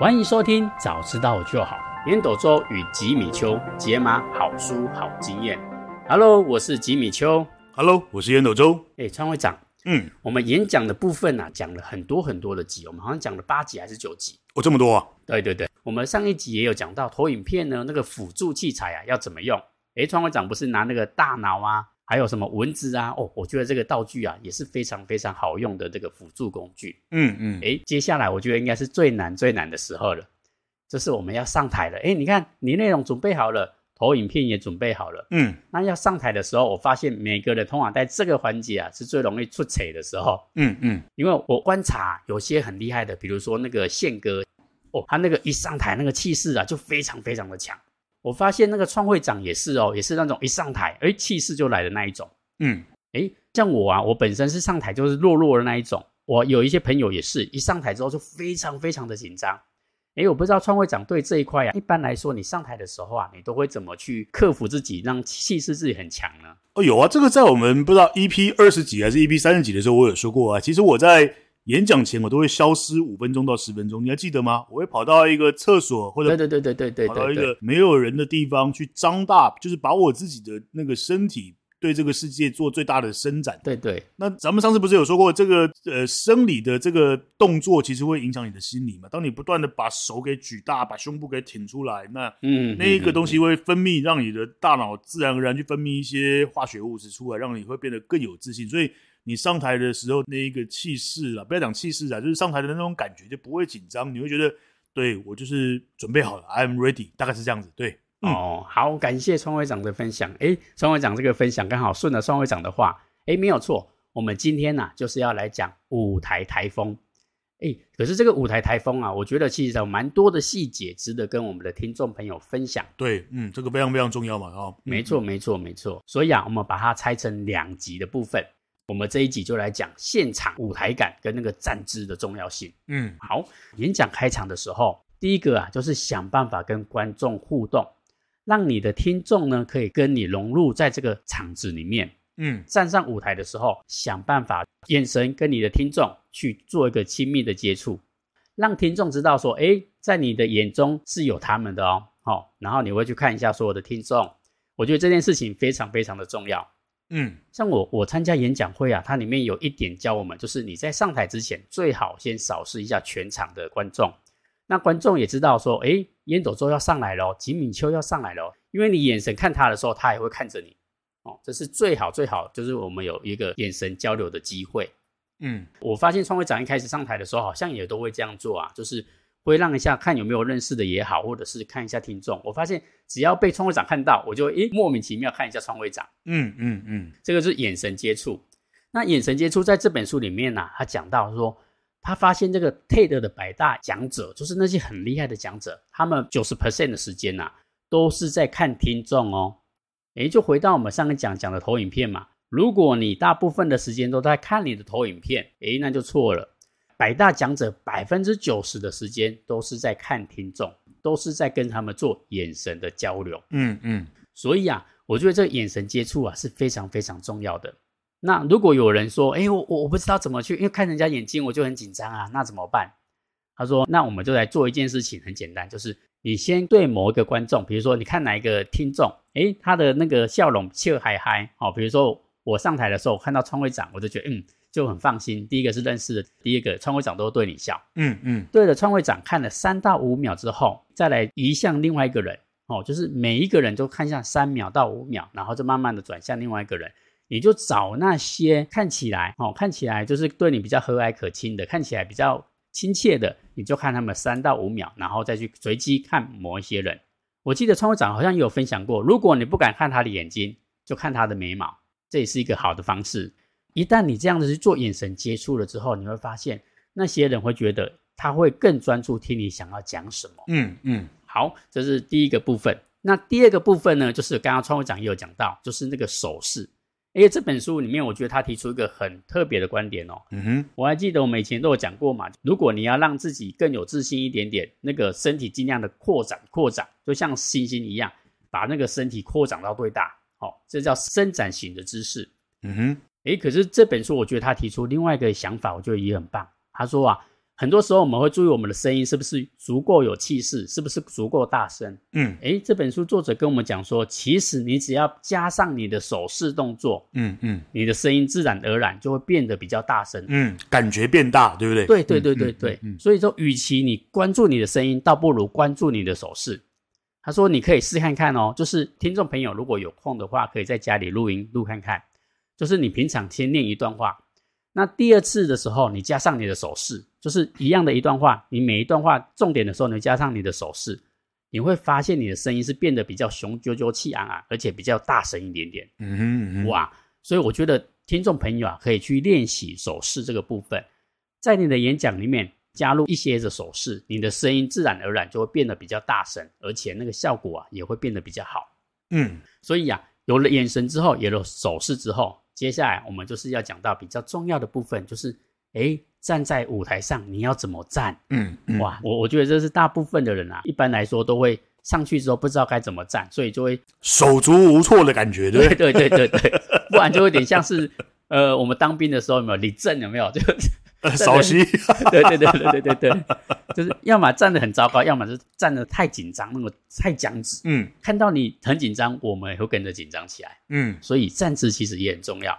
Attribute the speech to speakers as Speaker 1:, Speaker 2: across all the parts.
Speaker 1: 欢迎收听，早知道就好。烟斗周与吉米秋解码好书好经验。Hello，我是吉米秋。
Speaker 2: Hello，我是烟斗周。
Speaker 1: 哎，川会长，
Speaker 2: 嗯，
Speaker 1: 我们演讲的部分呢、啊，讲了很多很多的集，我们好像讲了八集还是九集？
Speaker 2: 哦，这么多啊？
Speaker 1: 对对对，我们上一集也有讲到投影片呢，那个辅助器材啊要怎么用？哎，川会长不是拿那个大脑啊？还有什么文字啊？哦，我觉得这个道具啊也是非常非常好用的这个辅助工具。
Speaker 2: 嗯嗯，
Speaker 1: 哎，接下来我觉得应该是最难最难的时候了，就是我们要上台了。哎，你看你内容准备好了，投影片也准备好了。
Speaker 2: 嗯，
Speaker 1: 那要上台的时候，我发现每个人通常在这个环节啊是最容易出错的时候。
Speaker 2: 嗯嗯，
Speaker 1: 因为我观察有些很厉害的，比如说那个宪哥，哦，他那个一上台那个气势啊就非常非常的强。我发现那个创会长也是哦，也是那种一上台，哎，气势就来的那一种。
Speaker 2: 嗯，
Speaker 1: 诶，像我啊，我本身是上台就是弱弱的那一种。我有一些朋友也是一上台之后就非常非常的紧张。诶，我不知道创会长对这一块啊，一般来说你上台的时候啊，你都会怎么去克服自己，让气势自己很强呢？
Speaker 2: 哦，有啊，这个在我们不知道 EP 二十几还是 EP 三十几的时候，我有说过啊。其实我在演讲前，我都会消失五分钟到十分钟，你还记得吗？我会跑到一个厕所，或者
Speaker 1: 对对对对对对，
Speaker 2: 跑到一个没有人的地方去张大，就是把我自己的那个身体。对这个世界做最大的伸展。
Speaker 1: 对对，
Speaker 2: 那咱们上次不是有说过，这个呃生理的这个动作其实会影响你的心理嘛？当你不断的把手给举大，把胸部给挺出来，那嗯，那一个东西会分泌，让你的大脑自然而然去分泌一些化学物质出来，让你会变得更有自信。所以你上台的时候，那一个气势啊，不要讲气势啊，就是上台的那种感觉就不会紧张，你会觉得，对，我就是准备好了，I'm ready，大概是这样子，对。
Speaker 1: 嗯、哦，好，感谢双会长的分享。诶，双会长这个分享刚好顺了双会长的话。诶，没有错，我们今天呢、啊、就是要来讲舞台台风。诶，可是这个舞台台风啊，我觉得其实有蛮多的细节值得跟我们的听众朋友分享。
Speaker 2: 对，嗯，这个非常非常重要嘛，哦，
Speaker 1: 没错，没错，没错。所以啊，我们把它拆成两集的部分。我们这一集就来讲现场舞台感跟那个站姿的重要性。
Speaker 2: 嗯，
Speaker 1: 好，演讲开场的时候，第一个啊就是想办法跟观众互动。让你的听众呢，可以跟你融入在这个场子里面。
Speaker 2: 嗯，
Speaker 1: 站上舞台的时候，想办法眼神跟你的听众去做一个亲密的接触，让听众知道说，哎，在你的眼中是有他们的哦。好，然后你会去看一下所有的听众。我觉得这件事情非常非常的重要。
Speaker 2: 嗯，
Speaker 1: 像我我参加演讲会啊，它里面有一点教我们，就是你在上台之前，最好先扫视一下全场的观众。那观众也知道说，诶，烟斗周要上来咯，吉米秋要上来咯，因为你眼神看他的时候，他也会看着你，哦，这是最好最好，就是我们有一个眼神交流的机会。
Speaker 2: 嗯，
Speaker 1: 我发现创会长一开始上台的时候，好像也都会这样做啊，就是会让一下看有没有认识的也好，或者是看一下听众。我发现只要被创会长看到，我就诶莫名其妙看一下创会长。
Speaker 2: 嗯嗯嗯，
Speaker 1: 这个是眼神接触。那眼神接触在这本书里面呢、啊，他讲到说。他发现这个 TED 的百大讲者，就是那些很厉害的讲者，他们九十 percent 的时间呐、啊，都是在看听众哦。诶，就回到我们上个讲讲的投影片嘛。如果你大部分的时间都在看你的投影片，诶，那就错了。百大讲者百分之九十的时间都是在看听众，都是在跟他们做眼神的交流。
Speaker 2: 嗯嗯。
Speaker 1: 所以啊，我觉得这个眼神接触啊是非常非常重要的。那如果有人说，哎，我我我不知道怎么去，因为看人家眼睛我就很紧张啊，那怎么办？他说，那我们就来做一件事情，很简单，就是你先对某一个观众，比如说你看哪一个听众，哎，他的那个笑容笑嗨嗨，哦，比如说我上台的时候看到创会长，我就觉得嗯就很放心。第一个是认识的，第一个创会长都对你笑，
Speaker 2: 嗯嗯，
Speaker 1: 对了，创会长看了三到五秒之后，再来移向另外一个人，哦，就是每一个人都看向三秒到五秒，然后就慢慢的转向另外一个人。你就找那些看起来哦，看起来就是对你比较和蔼可亲的，看起来比较亲切的，你就看他们三到五秒，然后再去随机看某一些人。我记得创会长好像也有分享过，如果你不敢看他的眼睛，就看他的眉毛，这也是一个好的方式。一旦你这样子去做眼神接触了之后，你会发现那些人会觉得他会更专注听你想要讲什么。
Speaker 2: 嗯嗯，
Speaker 1: 好，这是第一个部分。那第二个部分呢，就是刚刚创会长也有讲到，就是那个手势。因为这本书里面，我觉得他提出一个很特别的观点哦。
Speaker 2: 嗯哼，
Speaker 1: 我还记得我们以前都有讲过嘛。如果你要让自己更有自信一点点，那个身体尽量的扩展扩展，就像星星一样，把那个身体扩展到最大。哦，这叫伸展型的姿势。
Speaker 2: 嗯哼，
Speaker 1: 诶，可是这本书我觉得他提出另外一个想法，我觉得也很棒。他说啊，很多时候我们会注意我们的声音是不是足够有气势，是不是足够大声。
Speaker 2: 嗯，
Speaker 1: 诶，这本书作者跟我们讲说，其实你只要加上你的手势动作，
Speaker 2: 嗯嗯，
Speaker 1: 你的声音自然而然就会变得比较大声。
Speaker 2: 嗯，感觉变大，对不对？
Speaker 1: 对对对对对。嗯，所以说，与其你关注你的声音，倒不如关注你的手势。他说，你可以试看看哦，就是听众朋友如果有空的话，可以在家里录音录看看，就是你平常先念一段话。那第二次的时候，你加上你的手势，就是一样的一段话。你每一段话重点的时候，你加上你的手势，你会发现你的声音是变得比较雄赳赳、气昂昂，而且比较大声一点点。
Speaker 2: 嗯哼，嗯哼，
Speaker 1: 哇！所以我觉得听众朋友啊，可以去练习手势这个部分，在你的演讲里面加入一些的手势，你的声音自然而然就会变得比较大声，而且那个效果啊也会变得比较好。
Speaker 2: 嗯，
Speaker 1: 所以啊，有了眼神之后，有了手势之后。接下来我们就是要讲到比较重要的部分，就是诶，站在舞台上你要怎么站？
Speaker 2: 嗯，嗯
Speaker 1: 哇，我我觉得这是大部分的人啊，一般来说都会上去之后不知道该怎么站，所以就会
Speaker 2: 手足无措的感觉，对不
Speaker 1: 对？对对对对对，不然就有点像是呃，我们当兵的时候有没有立正？有没有就？
Speaker 2: 稍息，
Speaker 1: 对对对对对对对，就是要么站得很糟糕，要么是站得太紧张，那么太僵直。
Speaker 2: 嗯，
Speaker 1: 看到你很紧张，我们也会跟着紧张起来。
Speaker 2: 嗯，
Speaker 1: 所以站姿其实也很重要。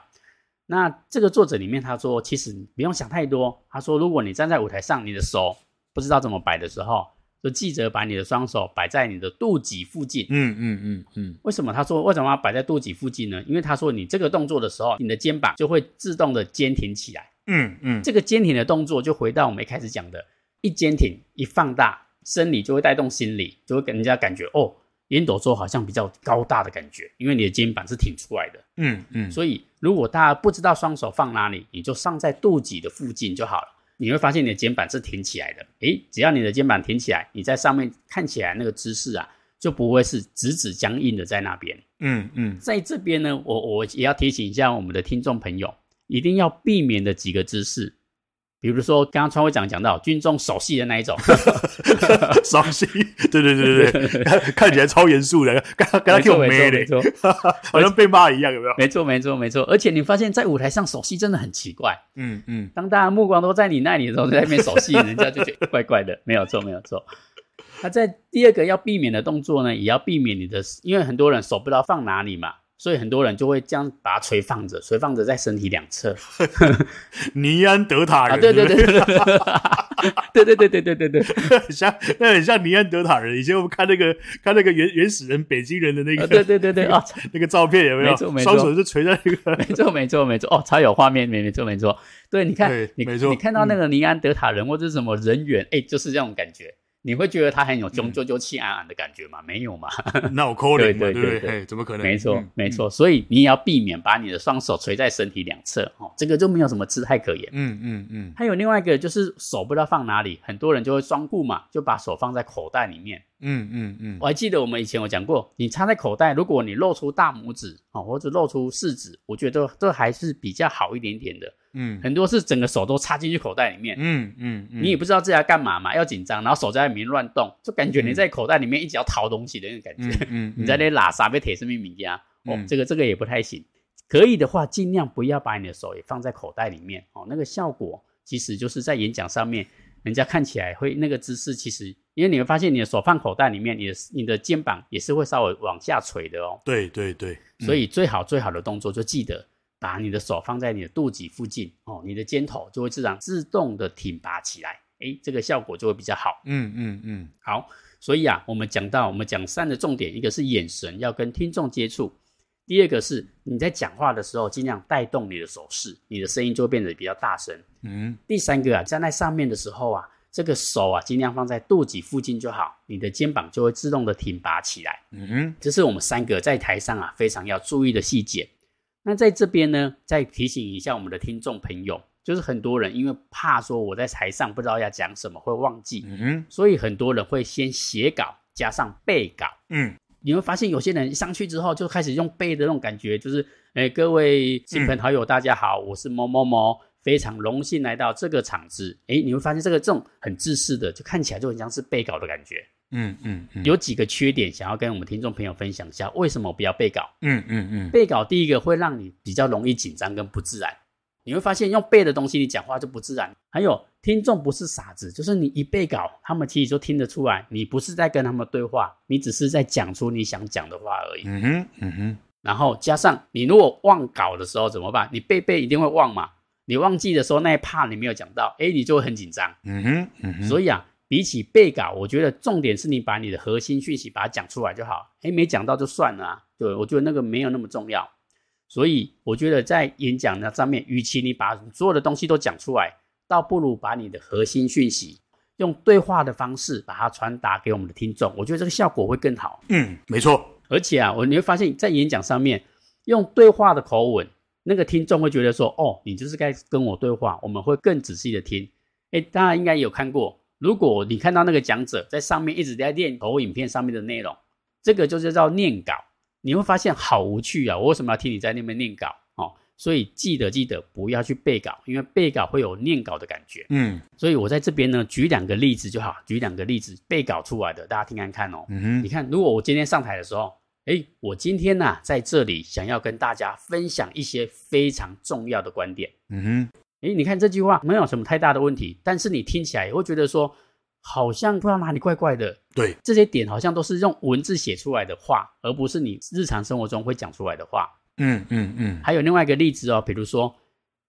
Speaker 1: 那这个作者里面他说，其实不用想太多。他说，如果你站在舞台上，你的手不知道怎么摆的时候，就记得把你的双手摆在你的肚脐附近。
Speaker 2: 嗯嗯嗯嗯。
Speaker 1: 为什么他说为什么要摆在肚脐附近呢？因为他说你这个动作的时候，你的肩膀就会自动的坚挺起来。
Speaker 2: 嗯嗯，
Speaker 1: 这个坚挺的动作就回到我们一开始讲的，一坚挺一放大，生理就会带动心理，就会给人家感觉哦，烟斗周好像比较高大的感觉，因为你的肩膀是挺出来的。
Speaker 2: 嗯嗯，
Speaker 1: 所以如果大家不知道双手放哪里，你就放在肚脐的附近就好了。你会发现你的肩膀是挺起来的。诶，只要你的肩膀挺起来，你在上面看起来那个姿势啊，就不会是直直僵硬的在那边。
Speaker 2: 嗯嗯，
Speaker 1: 在这边呢，我我也要提醒一下我们的听众朋友。一定要避免的几个姿势，比如说刚刚川会长讲到军中守戏的那一种，
Speaker 2: 守戏，对对对对对，看起来超严肃的，刚刚跟他跳没错，好像被骂一样，有没有？
Speaker 1: 没错没错没错，而且你发现在舞台上守戏真的很奇怪，
Speaker 2: 嗯嗯，
Speaker 1: 当大家目光都在你那里的时候，在那边守戏，人家就觉得怪怪的，没有错没有错。那在第二个要避免的动作呢，也要避免你的，因为很多人手不知道放哪里嘛。所以很多人就会这样把它垂放着，垂放着在身体两侧。
Speaker 2: 尼安德塔人，
Speaker 1: 对对对对对，对对对对 对
Speaker 2: 对 像那很像尼安德塔人。以前我们看那个看那个原原始人北京人的那个，
Speaker 1: 对对对对啊，
Speaker 2: 那个照片有没有？
Speaker 1: 没错没错，
Speaker 2: 双手是垂在那个，
Speaker 1: 没错没错没错哦，超有画面，没没错没错。对，你看，你你看到那个尼安德塔人或者什么人猿，哎，就是这种感觉。你会觉得他很有雄赳赳气昂昂的感觉吗？嗯、没有嘛？
Speaker 2: 那我扣脸嘛？
Speaker 1: 对对对
Speaker 2: 对，怎么可能？
Speaker 1: 没错、
Speaker 2: 嗯、
Speaker 1: 没错，所以你也要避免把你的双手垂在身体两侧，哦，这个就没有什么姿态可言。
Speaker 2: 嗯嗯嗯。还
Speaker 1: 有另外一个就是手不知道放哪里，很多人就会双顾嘛，就把手放在口袋里面。
Speaker 2: 嗯嗯嗯。
Speaker 1: 我还记得我们以前有讲过，你插在口袋，如果你露出大拇指哦，或者露出四指，我觉得这还是比较好一点点的。
Speaker 2: 嗯，
Speaker 1: 很多是整个手都插进去口袋里面，
Speaker 2: 嗯嗯，嗯，
Speaker 1: 你也不知道自己要干嘛嘛，要紧张，然后手在里面乱动，就感觉你在口袋里面一直要掏东西的那种感觉，嗯，嗯，你在那拉啥被铁丝密米家，哦，这个这个也不太行，可以的话尽量不要把你的手也放在口袋里面，哦，那个效果其实就是在演讲上面，人家看起来会那个姿势，其实因为你会发现你的手放口袋里面，你的你的肩膀也是会稍微往下垂的哦，
Speaker 2: 对对对，
Speaker 1: 所以最好最好的动作就记得。把你的手放在你的肚脐附近哦，你的肩头就会自然自动的挺拔起来，诶，这个效果就会比较好。
Speaker 2: 嗯嗯嗯，
Speaker 1: 好，所以啊，我们讲到我们讲三的重点，一个是眼神要跟听众接触，第二个是你在讲话的时候尽量带动你的手势，你的声音就会变得比较大声。
Speaker 2: 嗯，
Speaker 1: 第三个啊，站在上面的时候啊，这个手啊尽量放在肚脐附近就好，你的肩膀就会自动的挺拔起来。
Speaker 2: 嗯，
Speaker 1: 这是我们三个在台上啊非常要注意的细节。那在这边呢，再提醒一下我们的听众朋友，就是很多人因为怕说我在台上不知道要讲什么会忘记，
Speaker 2: 嗯，
Speaker 1: 所以很多人会先写稿加上背稿，
Speaker 2: 嗯，
Speaker 1: 你会发现有些人一上去之后就开始用背的那种感觉，就是，哎，各位亲朋好友大家好，我是某某某，非常荣幸来到这个场子，哎，你会发现这个这种很自私的，就看起来就很像是背稿的感觉。
Speaker 2: 嗯嗯嗯，
Speaker 1: 有几个缺点想要跟我们听众朋友分享一下，为什么不要背稿？
Speaker 2: 嗯嗯嗯，
Speaker 1: 背稿第一个会让你比较容易紧张跟不自然，你会发现用背的东西你讲话就不自然。还有听众不是傻子，就是你一背稿，他们其实就听得出来，你不是在跟他们对话，你只是在讲出你想讲的话而已。
Speaker 2: 嗯哼，嗯哼。
Speaker 1: 然后加上你如果忘稿的时候怎么办？你背背一定会忘嘛。你忘记的时候那一 part 你没有讲到，哎，你就会很紧张。
Speaker 2: 嗯哼，嗯哼。
Speaker 1: 所以啊，比起背稿，我觉得重点是你把你的核心讯息把它讲出来就好。哎，没讲到就算了啊。对，我觉得那个没有那么重要。所以我觉得在演讲那上面，与其你把所有的东西都讲出来。倒不如把你的核心讯息用对话的方式把它传达给我们的听众，我觉得这个效果会更好。
Speaker 2: 嗯，没错。而
Speaker 1: 且啊，我你会发现在演讲上面用对话的口吻，那个听众会觉得说：“哦，你就是该跟我对话。”我们会更仔细的听。诶，大家应该有看过，如果你看到那个讲者在上面一直在念投影片上面的内容，这个就是叫念稿，你会发现好无趣啊！我为什么要听你在那边念稿？哦所以记得记得不要去背稿，因为背稿会有念稿的感觉。
Speaker 2: 嗯，
Speaker 1: 所以我在这边呢举两个例子就好，举两个例子背稿出来的，大家听看看哦。
Speaker 2: 嗯哼，
Speaker 1: 你看，如果我今天上台的时候，诶，我今天呢、啊、在这里想要跟大家分享一些非常重要的观点。
Speaker 2: 嗯哼，
Speaker 1: 诶，你看这句话没有什么太大的问题，但是你听起来也会觉得说，好像不知道哪里怪怪的。
Speaker 2: 对，
Speaker 1: 这些点好像都是用文字写出来的话，而不是你日常生活中会讲出来的话。
Speaker 2: 嗯嗯嗯，
Speaker 1: 还有另外一个例子哦，比如说，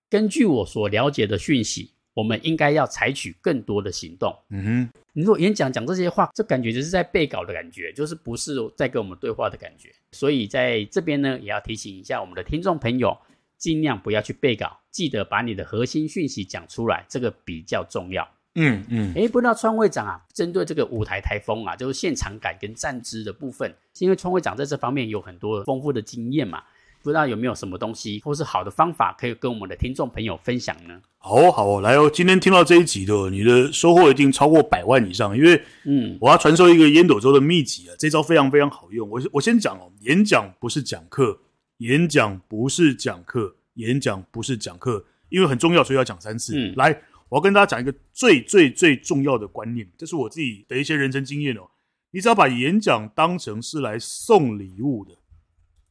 Speaker 1: 根据我所了解的讯息，我们应该要采取更多的行动。
Speaker 2: 嗯哼，
Speaker 1: 你如果演讲讲这些话，这感觉就是在背稿的感觉，就是不是在跟我们对话的感觉。所以在这边呢，也要提醒一下我们的听众朋友，尽量不要去背稿，记得把你的核心讯息讲出来，这个比较重要。
Speaker 2: 嗯嗯，
Speaker 1: 诶，不知道川会长啊，针对这个舞台台风啊，就是现场感跟站姿的部分，是因为川会长在这方面有很多丰富的经验嘛。不知道有没有什么东西，或是好的方法，可以跟我们的听众朋友分享呢？
Speaker 2: 好哦，好哦，来哦！今天听到这一集的，你的收获一定超过百万以上，因为，嗯，我要传授一个烟斗周的秘籍啊，这招非常非常好用。我我先讲哦，演讲不是讲课，演讲不是讲课，演讲不是讲课，因为很重要，所以要讲三次。嗯，来，我要跟大家讲一个最最最重要的观念，这是我自己的一些人生经验哦。你只要把演讲当成是来送礼物的。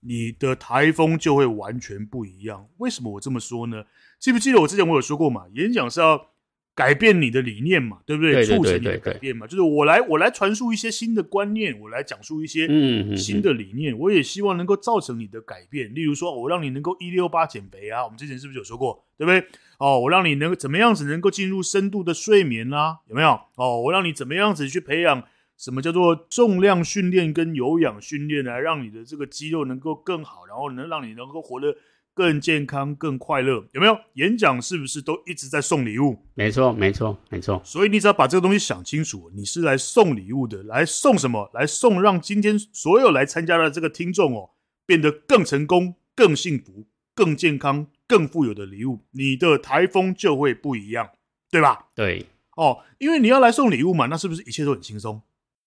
Speaker 2: 你的台风就会完全不一样。为什么我这么说呢？记不记得我之前我有说过嘛？演讲是要改变你的理念嘛，对不对？促成你的改变嘛。就是我来，我来传输一些新的观念，我来讲述一些新的理念。我也希望能够造成你的改变。例如说，我让你能够一六八减肥啊。我们之前是不是有说过？对不对？哦，我让你能够怎么样子能够进入深度的睡眠啊？有没有？哦，我让你怎么样子去培养？什么叫做重量训练跟有氧训练来让你的这个肌肉能够更好，然后能让你能够活得更健康、更快乐？有没有？演讲是不是都一直在送礼物？
Speaker 1: 没错，没错，没错。
Speaker 2: 所以你只要把这个东西想清楚，你是来送礼物的，来送什么？来送让今天所有来参加的这个听众哦，变得更成功、更幸福、更健康、更富有的礼物，你的台风就会不一样，对吧？
Speaker 1: 对。
Speaker 2: 哦，因为你要来送礼物嘛，那是不是一切都很轻松？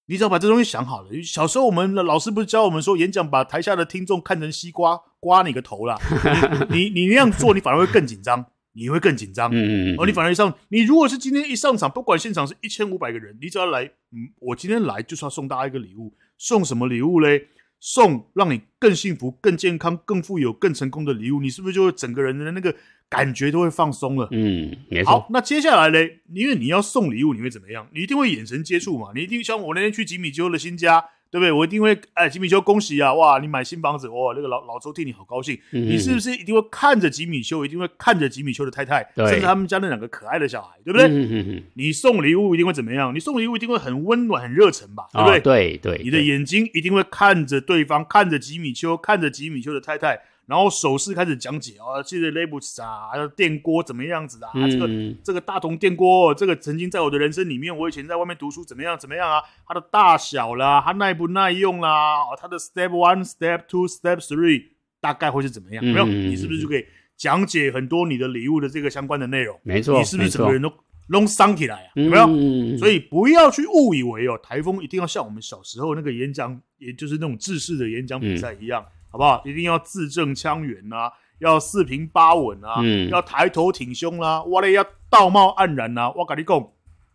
Speaker 2: 你只要把这东西想好了。小时候我们的老师不是教我们说，演讲把台下的听众看成西瓜，刮你个头啦。你你，你那样做，你反而会更紧张，你会更紧张。嗯嗯。哦，你反而上，你如果是今天一上场，不管现场是一千五百个人，你只要来，嗯，我今天来就是要送大家一个礼物。送什么礼物嘞？送让你更幸福、更健康、更富有、更成功的礼物。你是不是就会整个人的那个？感觉都会放松了，
Speaker 1: 嗯，没错。
Speaker 2: 好，那接下来呢？因为你要送礼物，你会怎么样？你一定会眼神接触嘛？你一定像我那天去吉米丘的新家，对不对？我一定会哎，吉米丘恭喜啊！哇，你买新房子，哇，那个老老周替你好高兴。嗯、你是不是一定会看着吉米丘？一定会看着吉米丘的太太，甚至他们家那两个可爱的小孩，对不对？你送礼物一定会怎么样？你送礼物一定会很温暖、很热忱吧？对不对？
Speaker 1: 哦、对对。
Speaker 2: 你的眼睛一定会看着对方，看着吉米丘，看着吉米丘的太太。然后手势开始讲解哦，这个雷布斯啊，还有电锅怎么样子的啊？嗯、这个这个大同电锅，这个曾经在我的人生里面，我以前在外面读书怎么样怎么样啊？它的大小啦，它耐不耐用啦？它的 step one、step two、step three 大概会是怎么样？嗯、没有，你是不是就可以讲解很多你的礼物的这个相关的内容？
Speaker 1: 没错，
Speaker 2: 你是不是整个人都弄伤起来啊？有没有？嗯、所以不要去误以为哦，台风一定要像我们小时候那个演讲，也就是那种制式的演讲比赛一样。嗯好不好？一定要字正腔圆啊，要四平八稳啊，嗯、要抬头挺胸啦、啊，哇嘞，要道貌岸然呐、啊。我跟你讲，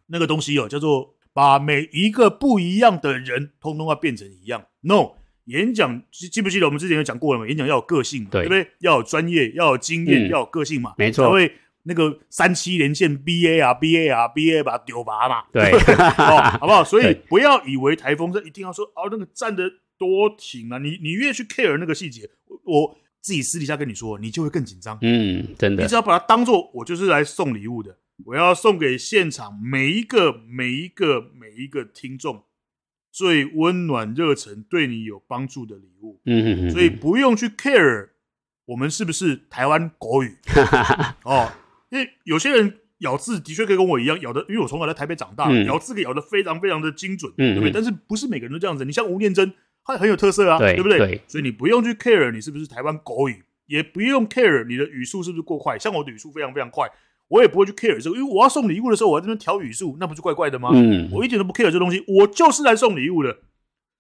Speaker 2: 那个东西哦，叫做把每一个不一样的人，通通要变成一样。No，演讲记不记得我们之前有讲过了嘛？演讲要有个性嘛，对，对不对？要有专业，要有经验，嗯、要有个性嘛，
Speaker 1: 没错，
Speaker 2: 才会那个三七连线 B A 啊 B A 啊 B A 把它丢拔嘛，
Speaker 1: 对，
Speaker 2: 哦，好不好？所以 不要以为台风这一定要说哦，那个站得多停啊，你你越去 care 那个细节，我自己私底下跟你说，你就会更紧张。
Speaker 1: 嗯，真的，
Speaker 2: 你只要把它当做我就是来送礼物的，我要送给现场每一个每一个每一个听众最温暖热忱、对你有帮助的礼物。嗯所以不用去 care 我们是不是台湾国语 哦。因为有些人咬字的确可以跟我一样咬的，因为我从小在台北长大，嗯、咬字可以咬得非常非常的精准，嗯、对不对？但是不是每个人都这样子？你像吴念真，他很有特色啊，对，对不对？对，所以你不用去 care 你是不是台湾狗语，也不用 care 你的语速是不是过快。像我的语速非常非常快，我也不会去 care 这个，因为我要送礼物的时候，我在这边调语速，那不是怪怪的吗？嗯，我一点都不 care 这东西，我就是来送礼物的，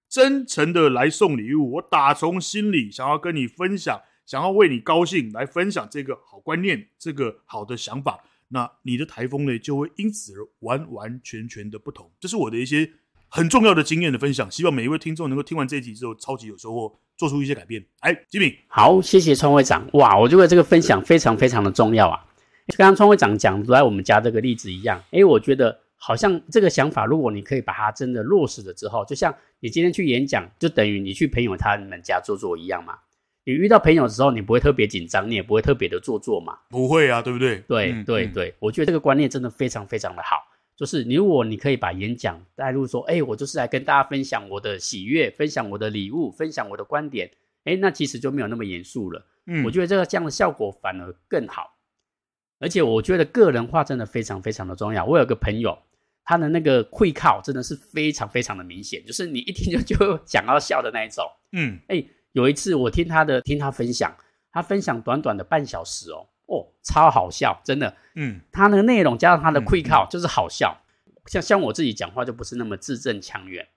Speaker 2: 真诚的来送礼物，我打从心里想要跟你分享。想要为你高兴，来分享这个好观念，这个好的想法，那你的台风呢就会因此而完完全全的不同。这是我的一些很重要的经验的分享，希望每一位听众能够听完这一集之后超级有收获，做出一些改变。哎，吉米，
Speaker 1: 好，谢谢创会长。哇，我觉得这个分享非常非常的重要啊。刚刚创会长讲来我们家这个例子一样，哎，我觉得好像这个想法，如果你可以把它真的落实了之后，就像你今天去演讲，就等于你去朋友他们家坐坐一样嘛。你遇到朋友的时候，你不会特别紧张，你也不会特别的做作嘛？
Speaker 2: 不会啊，对不对？
Speaker 1: 对、嗯、对对，我觉得这个观念真的非常非常的好。就是如果你可以把演讲带入说，哎，我就是来跟大家分享我的喜悦，分享我的礼物，分享我的观点，哎，那其实就没有那么严肃了。嗯，我觉得这个这样的效果反而更好。而且我觉得个人化真的非常非常的重要。我有个朋友，他的那个会靠真的是非常非常的明显，就是你一听就就想要笑的那一种。嗯，哎。有一次我听他的，听他分享，他分享短短的半小时哦，哦，超好笑，真的，嗯，他的内容加上他的会靠就是好笑，嗯、像像我自己讲话就不是那么字正腔圆，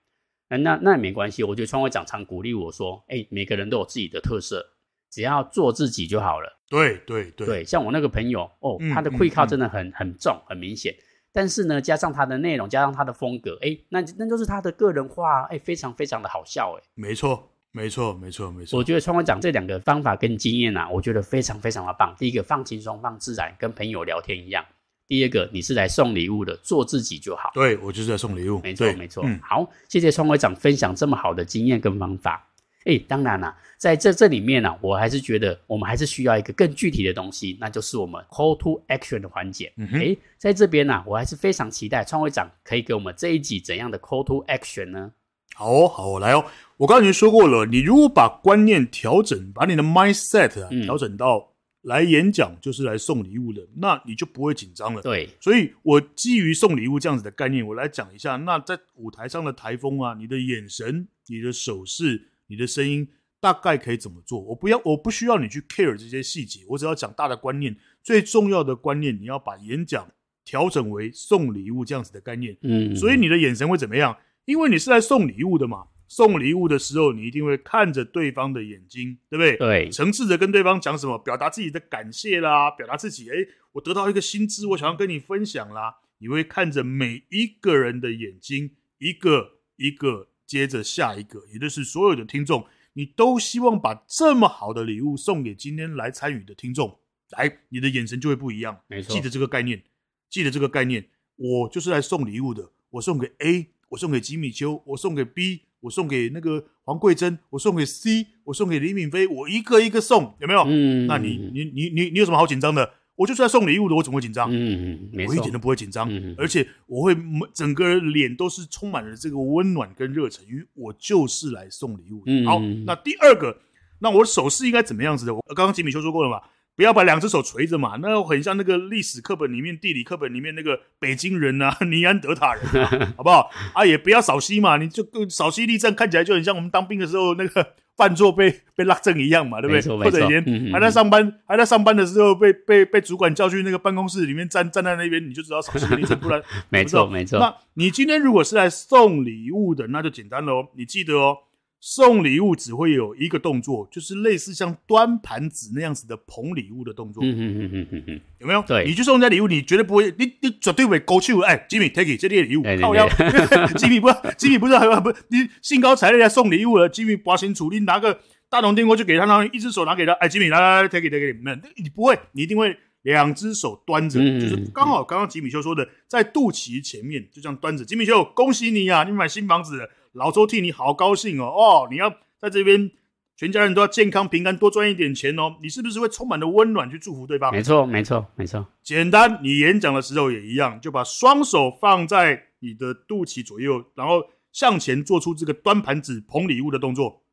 Speaker 1: 那那那也没关系，我觉得川会长常鼓励我说，哎，每个人都有自己的特色，只要做自己就好了。
Speaker 2: 对对对，
Speaker 1: 对，像我那个朋友哦，他的会靠真的很、嗯、很重，很明显，但是呢，加上他的内容，加上他的风格，哎，那那就是他的个人化，哎，非常非常的好笑，哎，
Speaker 2: 没错。没错，没错，没错。
Speaker 1: 我觉得创会长这两个方法跟经验啊，我觉得非常非常的棒。第一个放轻松、放自然，跟朋友聊天一样；第二个，你是来送礼物的，做自己就好。
Speaker 2: 对，我就是在送礼物。
Speaker 1: 没错，没错。嗯，好，谢谢创会长分享这么好的经验跟方法。哎，当然啦，在这这里面呢、啊，我还是觉得我们还是需要一个更具体的东西，那就是我们 call to action 的环节。哎，在这边呢、啊，我还是非常期待创会长可以给我们这一集怎样的 call to action 呢？
Speaker 2: 好哦，好哦，来哦！我刚才已经说过了，你如果把观念调整，把你的 mindset 啊调整到来演讲就是来送礼物的，那你就不会紧张了。
Speaker 1: 对，
Speaker 2: 所以我基于送礼物这样子的概念，我来讲一下。那在舞台上的台风啊，你的眼神、你的手势、你的声音，大概可以怎么做？我不要，我不需要你去 care 这些细节，我只要讲大的观念。最重要的观念，你要把演讲调整为送礼物这样子的概念。嗯，所以你的眼神会怎么样？因为你是来送礼物的嘛，送礼物的时候，你一定会看着对方的眼睛，对不对？
Speaker 1: 对，
Speaker 2: 诚挚的跟对方讲什么，表达自己的感谢啦，表达自己，诶，我得到一个新知，我想要跟你分享啦。你会看着每一个人的眼睛，一个一个接着下一个，也就是所有的听众，你都希望把这么好的礼物送给今天来参与的听众，来，你的眼神就会不一样。
Speaker 1: 没错，
Speaker 2: 记得这个概念，记得这个概念，我就是来送礼物的，我送给 A。我送给吉米丘，我送给 B，我送给那个黄桂珍，我送给 C，我送给李敏飞，我一个一个送，有没有？嗯，那你你你你你有什么好紧张的？我就是来送礼物的，我怎么会紧张？嗯嗯，我一点都不会紧张，嗯，而且我会整个脸都是充满了这个温暖跟热忱，因为我就是来送礼物的。嗯，好，那第二个，那我手势应该怎么样子的？我刚刚吉米丘说过了嘛。不要把两只手垂着嘛，那很像那个历史课本里面、地理课本里面那个北京人啊、尼安德塔人啊，好不好？啊，也不要扫息嘛，你就扫息立正，看起来就很像我们当兵的时候那个犯错被 被拉正一样嘛，对不对？或者以前还在上班、嗯、还在上班的时候被被被主管叫去那个办公室里面站站在那边，你就知道扫息立正，不然
Speaker 1: 没错没错。
Speaker 2: 那你今天如果是来送礼物的，那就简单了哦，你记得哦。送礼物只会有一个动作，就是类似像端盘子那样子的捧礼物的动作。嗯嗯嗯嗯嗯，有没有？对，你去送人家礼物，你绝对不会，你你绝对会勾起我。哎，Jimmy，take it，这里的礼物，靠腰。Jimmy 不，Jimmy 不是不，你兴高采烈来送礼物了。Jimmy 拔清楚，你拿个大龙电锅就给他，然后一只手拿给他。哎，Jimmy 来来来，take it，take it，没有，你不会，你一定会两只手端着，嗯、就是刚好刚刚吉米秀说的，在肚脐前面就这样端着。吉米秀，恭喜你啊，你买新房子了，老周替你好高兴哦。哦，你要在这边，全家人都要健康平安，多赚一点钱哦。你是不是会充满了温暖去祝福对方？
Speaker 1: 没错，没错，没错。
Speaker 2: 简单，你演讲的时候也一样，就把双手放在你的肚脐左右，然后向前做出这个端盘子捧礼物的动作。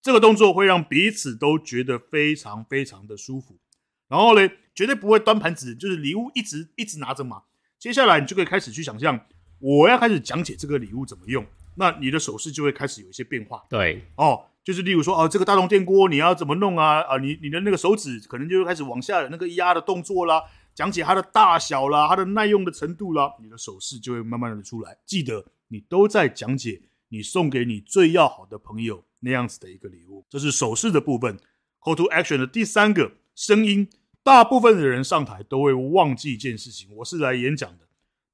Speaker 2: 这个动作会让彼此都觉得非常非常的舒服。然后呢，绝对不会端盘子，就是礼物一直一直拿着嘛。接下来你就可以开始去想象，我要开始讲解这个礼物怎么用，那你的手势就会开始有一些变化。
Speaker 1: 对，
Speaker 2: 哦，就是例如说，哦，这个大同电锅你要怎么弄啊？啊，你你的那个手指可能就会开始往下有那个压的动作啦，讲解它的大小啦，它的耐用的程度啦，你的手势就会慢慢的出来。记得，你都在讲解你送给你最要好的朋友那样子的一个礼物。这是手势的部分。Call to action 的第三个。声音，大部分的人上台都会忘记一件事情。我是来演讲的，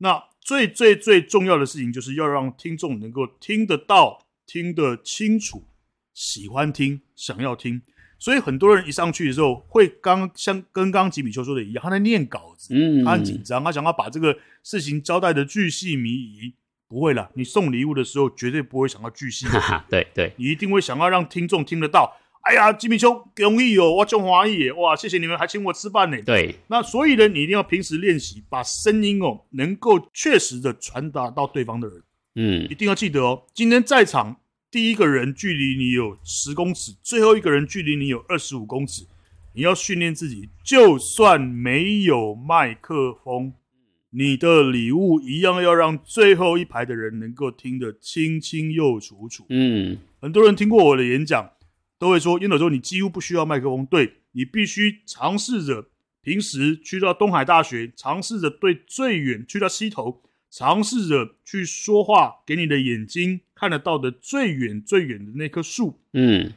Speaker 2: 那最最最重要的事情就是要让听众能够听得到、听得清楚，喜欢听、想要听。所以很多人一上去的时候，会刚像跟刚刚吉米邱说的一样，他在念稿子，他很紧张，他想要把这个事情交代的巨细靡遗。不会啦，你送礼物的时候绝对不会想要巨细靡遗，
Speaker 1: 对对，
Speaker 2: 你一定会想要让听众听得到。哎呀，吉米兄，容易哦，我中华裔，哇，谢谢你们还请我吃饭呢。
Speaker 1: 对，
Speaker 2: 那所以呢，你一定要平时练习，把声音哦，能够确实的传达到对方的人。嗯，一定要记得哦，今天在场第一个人距离你有十公尺，最后一个人距离你有二十五公尺，你要训练自己，就算没有麦克风，你的礼物一样要让最后一排的人能够听得清清又楚楚。嗯，很多人听过我的演讲。都会说，烟斗周，你几乎不需要麦克风，对，你必须尝试着平时去到东海大学，尝试着对最远去到西头，尝试着去说话，给你的眼睛看得到的最远最远的那棵树。嗯，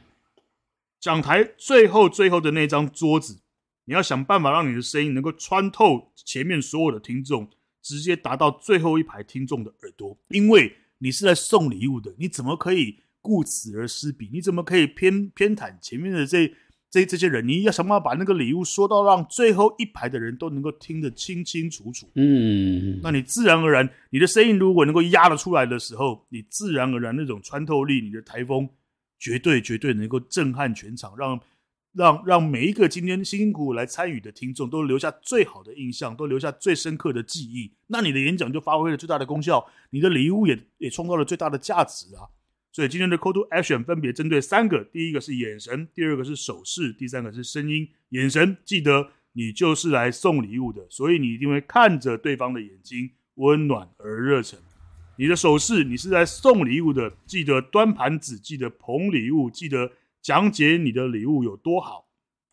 Speaker 2: 讲台最后最后的那张桌子，你要想办法让你的声音能够穿透前面所有的听众，直接达到最后一排听众的耳朵，因为你是来送礼物的，你怎么可以？顾此而失彼，你怎么可以偏偏袒前面的这这这些人？你要想办法把那个礼物说到让最后一排的人都能够听得清清楚楚。嗯，那你自然而然，你的声音如果能够压得出来的时候，你自然而然那种穿透力，你的台风绝对绝对能够震撼全场，让让让每一个今天辛辛苦苦来参与的听众都留下最好的印象，都留下最深刻的记忆。那你的演讲就发挥了最大的功效，你的礼物也也创造了最大的价值啊。所以今天的 Call to Action 分别针对三个：第一个是眼神，第二个是手势，第三个是声音。眼神，记得你就是来送礼物的，所以你一定会看着对方的眼睛，温暖而热忱。你的手势，你是来送礼物的，记得端盘子，记得捧礼物，记得讲解你的礼物有多好，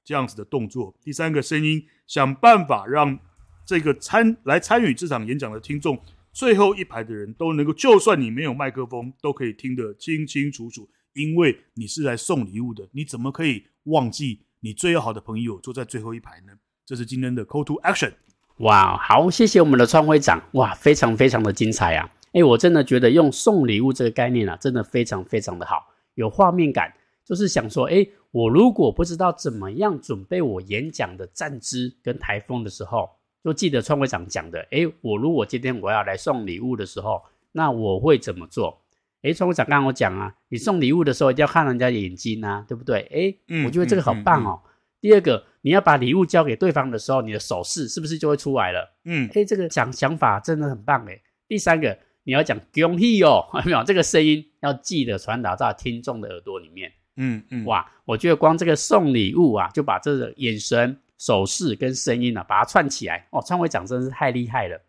Speaker 2: 这样子的动作。第三个声音，想办法让这个参来参与这场演讲的听众。最后一排的人都能够，就算你没有麦克风，都可以听得清清楚楚，因为你是来送礼物的。你怎么可以忘记你最要好的朋友坐在最后一排呢？这是今天的 Call to Action。
Speaker 1: 哇，好，谢谢我们的创会长，哇，非常非常的精彩啊！哎，我真的觉得用送礼物这个概念啊，真的非常非常的好，有画面感。就是想说，哎，我如果不知道怎么样准备我演讲的站姿跟台风的时候。就记得创会长讲的，诶，我如果今天我要来送礼物的时候，那我会怎么做？诶，创会长刚刚我讲啊，你送礼物的时候一定要看人家眼睛啊，对不对？诶，嗯，我觉得这个好棒哦。嗯嗯嗯、第二个，你要把礼物交给对方的时候，你的手势是不是就会出来了？嗯，诶，这个想想法真的很棒诶。第三个，你要讲恭喜哦，有 没有？这个声音要记得传达到听众的耳朵里面。嗯嗯，哇，我觉得光这个送礼物啊，就把这个眼神。手势跟声音啊，把它串起来哦。创会长真是太厉害了，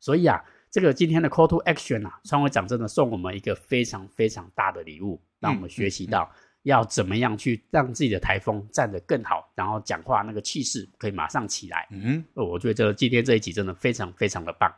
Speaker 1: 所以啊，这个今天的 Call to Action 啊，创会长真的送我们一个非常非常大的礼物，让我们学习到要怎么样去让自己的台风站得更好，然后讲话那个气势可以马上起来。嗯，我觉得今天这一集真的非常非常的棒。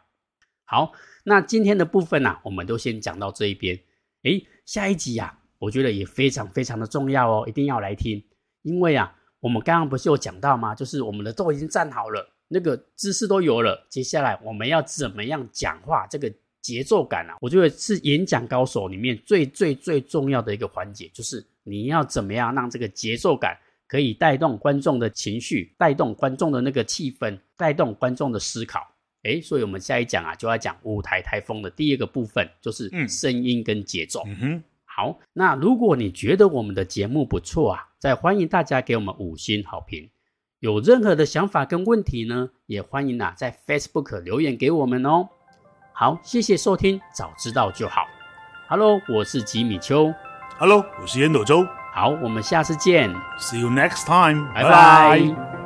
Speaker 1: 好，那今天的部分呢，我们都先讲到这一边。诶，下一集啊，我觉得也非常非常的重要哦，一定要来听，因为啊。我们刚刚不是有讲到吗？就是我们的都已经站好了，那个姿势都有了，接下来我们要怎么样讲话？这个节奏感啊，我觉得是演讲高手里面最最最重要的一个环节，就是你要怎么样让这个节奏感可以带动观众的情绪，带动观众的那个气氛，带动观众的思考。诶，所以我们下一讲啊，就要讲舞台台风的第二个部分，就是声音跟节奏。
Speaker 2: 嗯哼，
Speaker 1: 好，那如果你觉得我们的节目不错啊，再欢迎大家给我们五星好评。有任何的想法跟问题呢，也欢迎啊在 Facebook 留言给我们哦。好，谢谢收听，早知道就好。Hello，我是吉米秋。
Speaker 2: Hello，我是烟斗周。
Speaker 1: 好，我们下次见。
Speaker 2: See you next time。
Speaker 1: 拜拜。